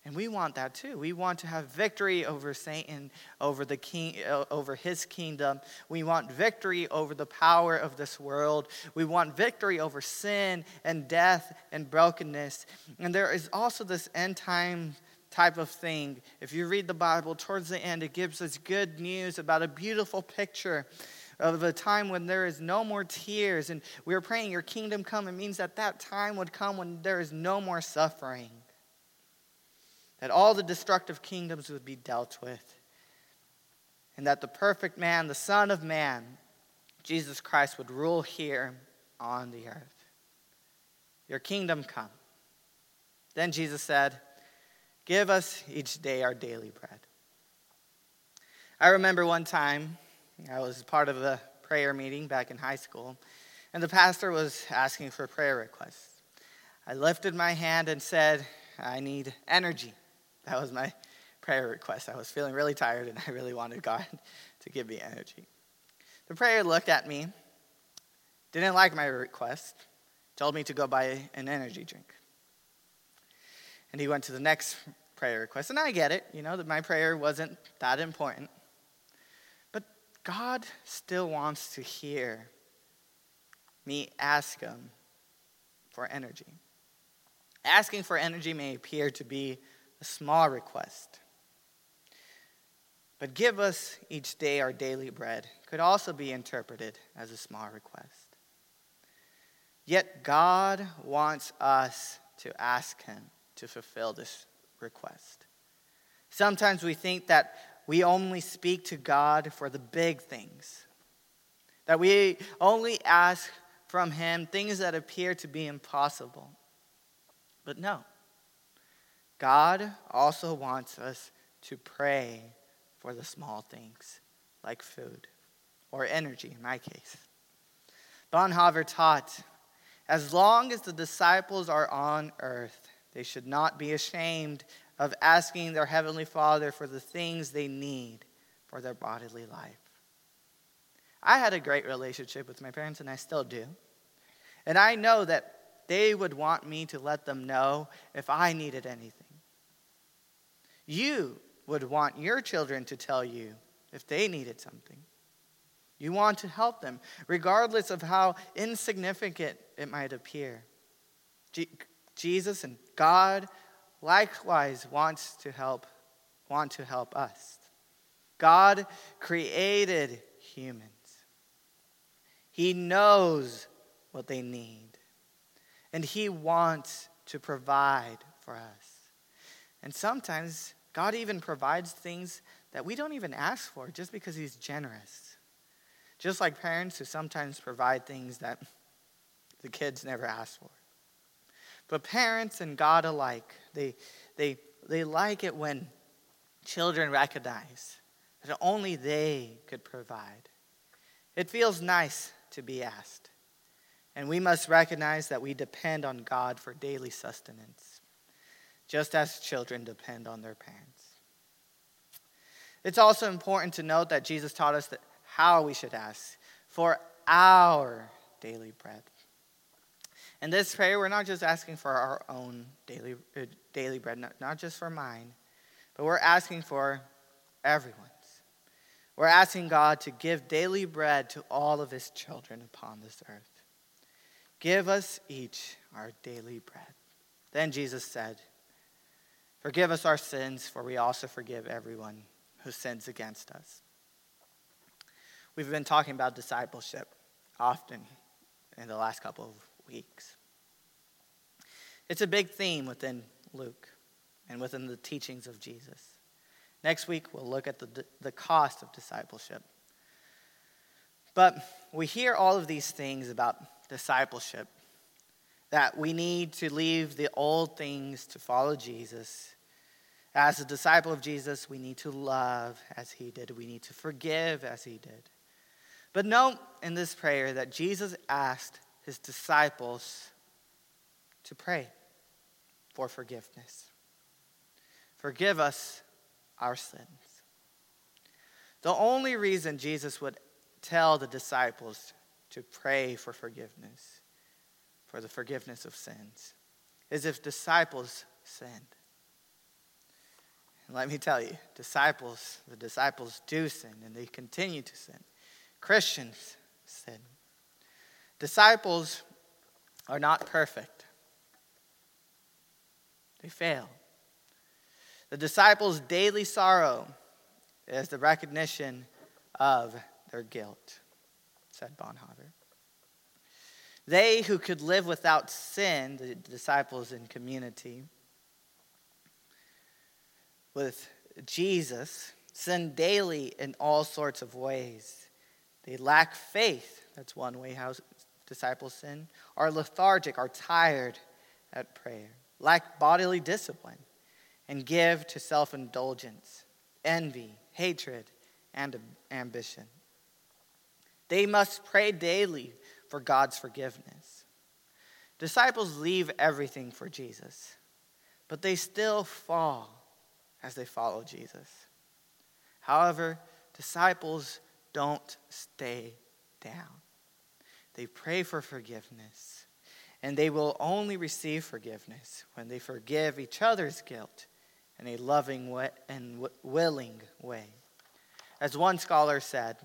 And we want that too. We want to have victory over Satan, over the king, uh, over his kingdom. We want victory over the power of this world. We want victory over sin and death and brokenness. And there is also this end time type of thing. If you read the Bible towards the end, it gives us good news about a beautiful picture of a time when there is no more tears. And we are praying, Your kingdom come. It means that that time would come when there is no more suffering that all the destructive kingdoms would be dealt with, and that the perfect man, the Son of Man, Jesus Christ, would rule here on the earth. Your kingdom come. Then Jesus said, Give us each day our daily bread. I remember one time I was part of a prayer meeting back in high school, and the pastor was asking for prayer requests. I lifted my hand and said, I need energy. That was my prayer request. I was feeling really tired and I really wanted God to give me energy. The prayer looked at me, didn't like my request, told me to go buy an energy drink. And he went to the next prayer request. And I get it, you know, that my prayer wasn't that important. But God still wants to hear me ask him for energy. Asking for energy may appear to be a small request. But give us each day our daily bread could also be interpreted as a small request. Yet God wants us to ask Him to fulfill this request. Sometimes we think that we only speak to God for the big things, that we only ask from Him things that appear to be impossible. But no. God also wants us to pray for the small things, like food or energy, in my case. Bonhoeffer taught as long as the disciples are on earth, they should not be ashamed of asking their Heavenly Father for the things they need for their bodily life. I had a great relationship with my parents, and I still do. And I know that they would want me to let them know if I needed anything. You would want your children to tell you if they needed something. You want to help them, regardless of how insignificant it might appear. Jesus and God likewise wants to help want to help us. God created humans. He knows what they need. And he wants to provide for us. And sometimes God even provides things that we don't even ask for just because He's generous. Just like parents who sometimes provide things that the kids never ask for. But parents and God alike, they, they, they like it when children recognize that only they could provide. It feels nice to be asked. And we must recognize that we depend on God for daily sustenance just as children depend on their parents. It's also important to note that Jesus taught us that how we should ask for our daily bread. In this prayer, we're not just asking for our own daily, uh, daily bread, not, not just for mine, but we're asking for everyone's. We're asking God to give daily bread to all of his children upon this earth. Give us each our daily bread. Then Jesus said, Forgive us our sins, for we also forgive everyone who sins against us. We've been talking about discipleship often in the last couple of weeks. It's a big theme within Luke and within the teachings of Jesus. Next week, we'll look at the, the cost of discipleship. But we hear all of these things about discipleship that we need to leave the old things to follow Jesus. As a disciple of Jesus, we need to love as he did, we need to forgive as he did. But note in this prayer that Jesus asked his disciples to pray for forgiveness. Forgive us our sins. The only reason Jesus would tell the disciples to pray for forgiveness for the forgiveness of sins is if disciples sinned. Let me tell you, disciples, the disciples do sin and they continue to sin. Christians sin. Disciples are not perfect, they fail. The disciples' daily sorrow is the recognition of their guilt, said Bonhoeffer. They who could live without sin, the disciples in community, with Jesus, sin daily in all sorts of ways. They lack faith. That's one way how disciples sin. Are lethargic, are tired at prayer, lack bodily discipline, and give to self indulgence, envy, hatred, and ambition. They must pray daily for God's forgiveness. Disciples leave everything for Jesus, but they still fall as they follow Jesus. However, disciples don't stay down. They pray for forgiveness, and they will only receive forgiveness when they forgive each other's guilt in a loving and willing way. As one scholar said,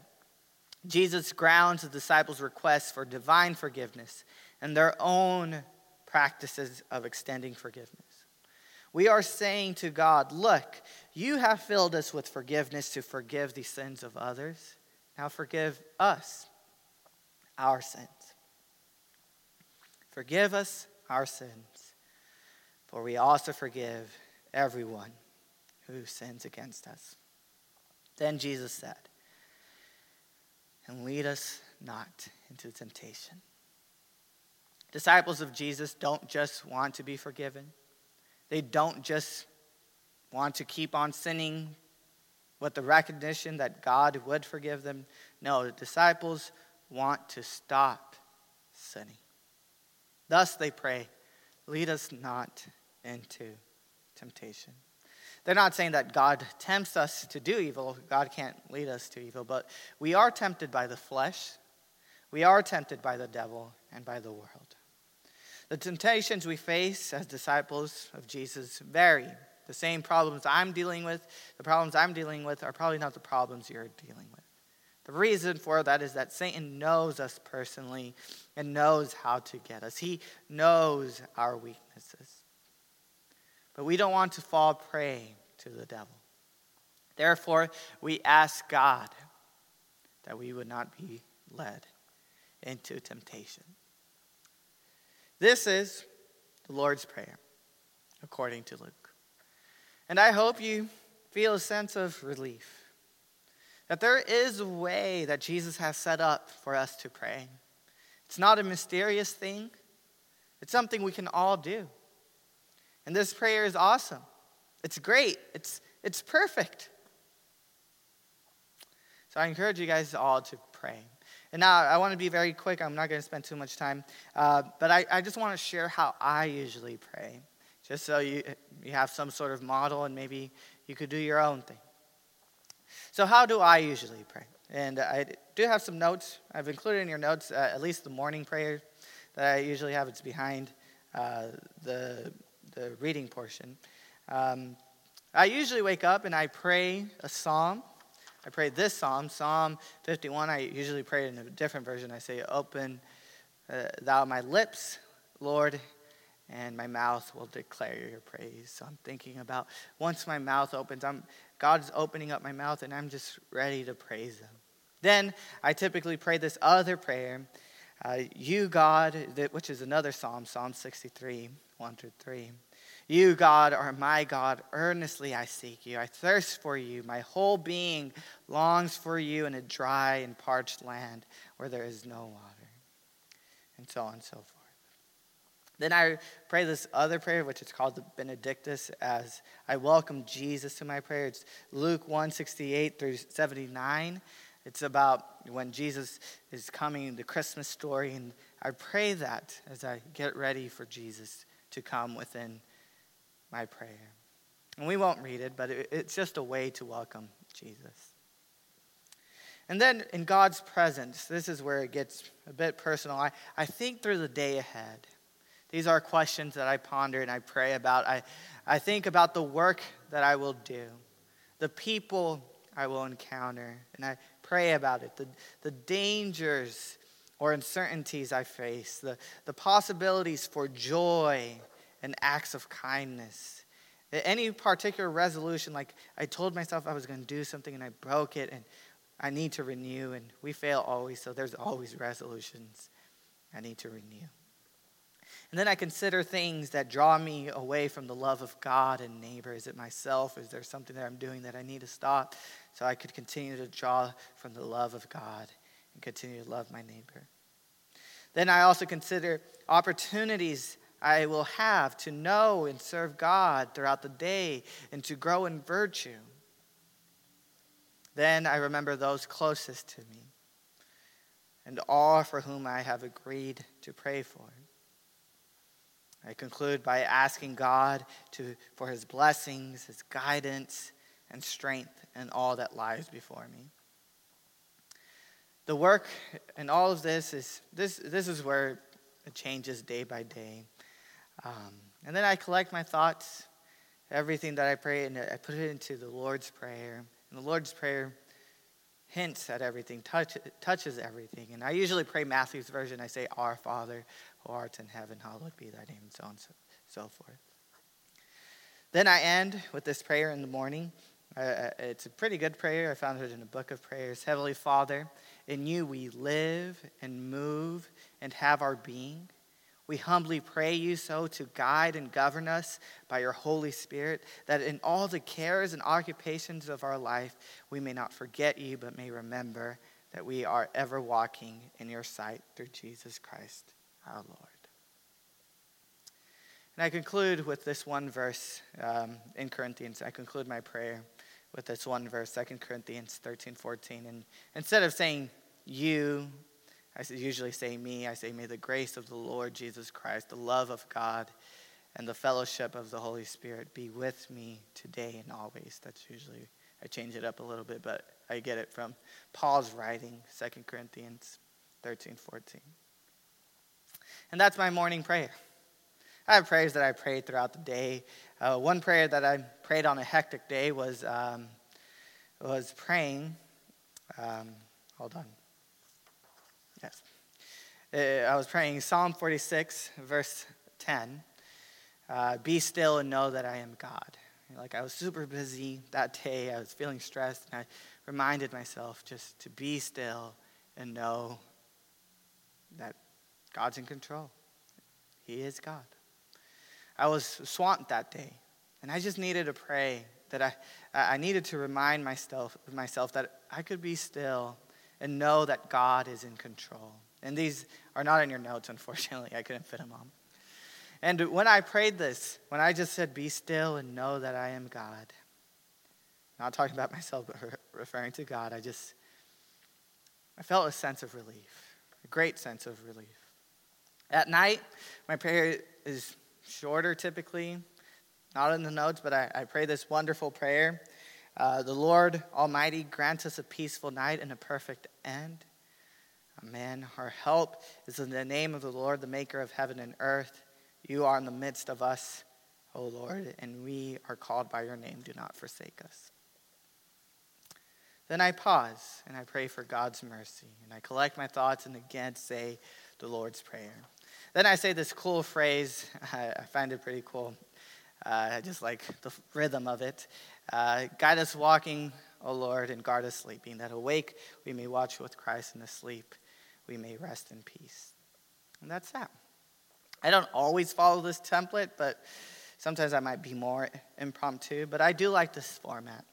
Jesus grounds the disciples' requests for divine forgiveness and their own practices of extending forgiveness. We are saying to God, Look, you have filled us with forgiveness to forgive the sins of others. Now forgive us our sins. Forgive us our sins, for we also forgive everyone who sins against us. Then Jesus said, and lead us not into temptation. Disciples of Jesus don't just want to be forgiven, they don't just want to keep on sinning with the recognition that God would forgive them. No, the disciples want to stop sinning. Thus they pray, lead us not into temptation. They're not saying that God tempts us to do evil. God can't lead us to evil, but we are tempted by the flesh, we are tempted by the devil, and by the world. The temptations we face as disciples of Jesus vary. The same problems I'm dealing with, the problems I'm dealing with, are probably not the problems you're dealing with. The reason for that is that Satan knows us personally and knows how to get us. He knows our weaknesses. But we don't want to fall prey to the devil. Therefore, we ask God that we would not be led into temptation. This is the Lord's Prayer, according to Luke. And I hope you feel a sense of relief that there is a way that Jesus has set up for us to pray. It's not a mysterious thing, it's something we can all do. And this prayer is awesome. It's great. It's, it's perfect. So I encourage you guys all to pray. And now I want to be very quick. I'm not going to spend too much time. Uh, but I, I just want to share how I usually pray, just so you, you have some sort of model and maybe you could do your own thing. So, how do I usually pray? And I do have some notes. I've included in your notes uh, at least the morning prayer that I usually have. It's behind uh, the the reading portion. Um, I usually wake up and I pray a psalm. I pray this psalm, Psalm 51. I usually pray in a different version. I say, Open uh, thou my lips, Lord, and my mouth will declare your praise. So I'm thinking about once my mouth opens, I'm, God's opening up my mouth and I'm just ready to praise Him. Then I typically pray this other prayer, uh, You, God, which is another psalm, Psalm 63, 1 through 3. You, God, are my God. Earnestly I seek you. I thirst for you. My whole being longs for you in a dry and parched land where there is no water. And so on and so forth. Then I pray this other prayer, which is called the Benedictus, as I welcome Jesus to my prayer. It's Luke 1 68 through 79. It's about when Jesus is coming, the Christmas story. And I pray that as I get ready for Jesus to come within my prayer. And we won't read it, but it's just a way to welcome Jesus. And then in God's presence, this is where it gets a bit personal. I, I think through the day ahead. These are questions that I ponder and I pray about. I, I think about the work that I will do, the people I will encounter, and I pray about it, the, the dangers or uncertainties I face, the, the possibilities for joy and acts of kindness. Any particular resolution, like I told myself I was going to do something and I broke it and I need to renew, and we fail always, so there's always resolutions I need to renew. And then I consider things that draw me away from the love of God and neighbor. Is it myself? Is there something that I'm doing that I need to stop so I could continue to draw from the love of God and continue to love my neighbor? Then I also consider opportunities I will have to know and serve God throughout the day and to grow in virtue. Then I remember those closest to me and all for whom I have agreed to pray for. I conclude by asking God to, for his blessings, his guidance, and strength in all that lies before me. The work and all of this is this, this is where it changes day by day. Um, and then I collect my thoughts, everything that I pray, and I put it into the Lord's Prayer. And the Lord's Prayer hints at everything, touch, touches everything. And I usually pray Matthew's version. I say, Our Father, who art in heaven, hallowed be thy name, and so on and so, so forth. Then I end with this prayer in the morning. Uh, uh, it's a pretty good prayer. I found it in a book of prayers. Heavenly Father, in you we live and move and have our being. We humbly pray you so to guide and govern us by your Holy Spirit, that in all the cares and occupations of our life, we may not forget you, but may remember that we are ever walking in your sight through Jesus Christ our Lord. And I conclude with this one verse um, in Corinthians. I conclude my prayer with this one verse, 2 Corinthians 13, 14. And instead of saying you, I usually say me. I say, May the grace of the Lord Jesus Christ, the love of God, and the fellowship of the Holy Spirit be with me today and always. That's usually, I change it up a little bit, but I get it from Paul's writing, 2 Corinthians 13, 14. And that's my morning prayer. I have prayers that I prayed throughout the day. Uh, one prayer that I prayed on a hectic day was, um, was praying. Um, hold on. Yes. Uh, I was praying Psalm 46, verse 10. Uh, Be still and know that I am God. Like I was super busy that day, I was feeling stressed, and I reminded myself just to be still and know that God's in control. He is God. I was swamped that day, and I just needed to pray that I, I needed to remind myself, myself that I could be still and know that God is in control. And these are not in your notes, unfortunately. I couldn't fit them all. And when I prayed this, when I just said, Be still and know that I am God, not talking about myself, but referring to God, I just, I felt a sense of relief, a great sense of relief. At night, my prayer is shorter typically, not in the notes, but I, I pray this wonderful prayer. Uh, the Lord Almighty grant us a peaceful night and a perfect end. Amen. Our help is in the name of the Lord, the maker of heaven and earth. You are in the midst of us, O Lord, and we are called by your name. Do not forsake us. Then I pause and I pray for God's mercy, and I collect my thoughts and again say the Lord's Prayer. Then I say this cool phrase. I find it pretty cool. Uh, I just like the rhythm of it. Uh, guide us walking, O Lord, and guard us sleeping, that awake we may watch with Christ, and asleep we may rest in peace. And that's that. I don't always follow this template, but sometimes I might be more impromptu. But I do like this format.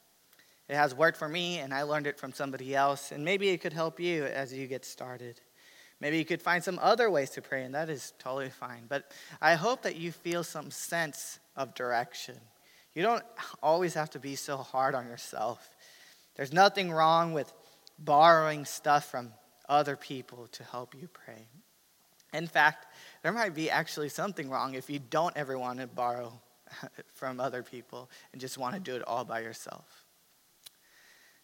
It has worked for me, and I learned it from somebody else, and maybe it could help you as you get started. Maybe you could find some other ways to pray, and that is totally fine. But I hope that you feel some sense of direction you don't always have to be so hard on yourself. There's nothing wrong with borrowing stuff from other people to help you pray. In fact, there might be actually something wrong if you don't ever want to borrow from other people and just want to do it all by yourself.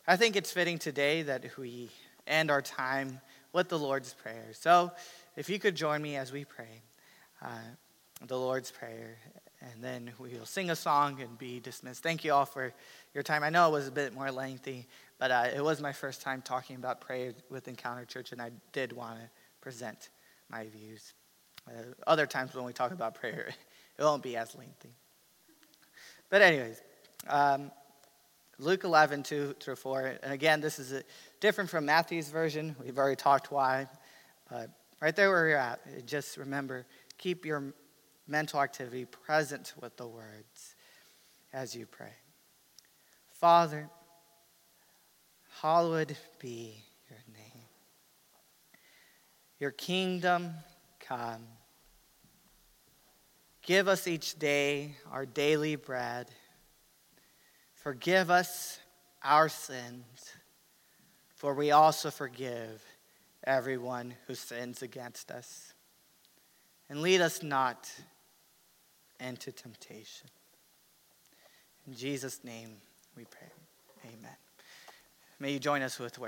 I think it's fitting today that we end our time with the Lord's Prayer. So if you could join me as we pray. Uh, the Lord's Prayer, and then we'll sing a song and be dismissed. Thank you all for your time. I know it was a bit more lengthy, but uh, it was my first time talking about prayer with Encounter Church, and I did want to present my views. Uh, other times when we talk about prayer, it won't be as lengthy. But, anyways, um, Luke 11, 2 through 4. And again, this is a, different from Matthew's version. We've already talked why. But right there where you're at, just remember keep your mental activity present with the words as you pray. Father, hallowed be your name. Your kingdom come. Give us each day our daily bread. Forgive us our sins, for we also forgive everyone who sins against us. And lead us not into temptation. In Jesus' name we pray. Amen. May you join us with worship.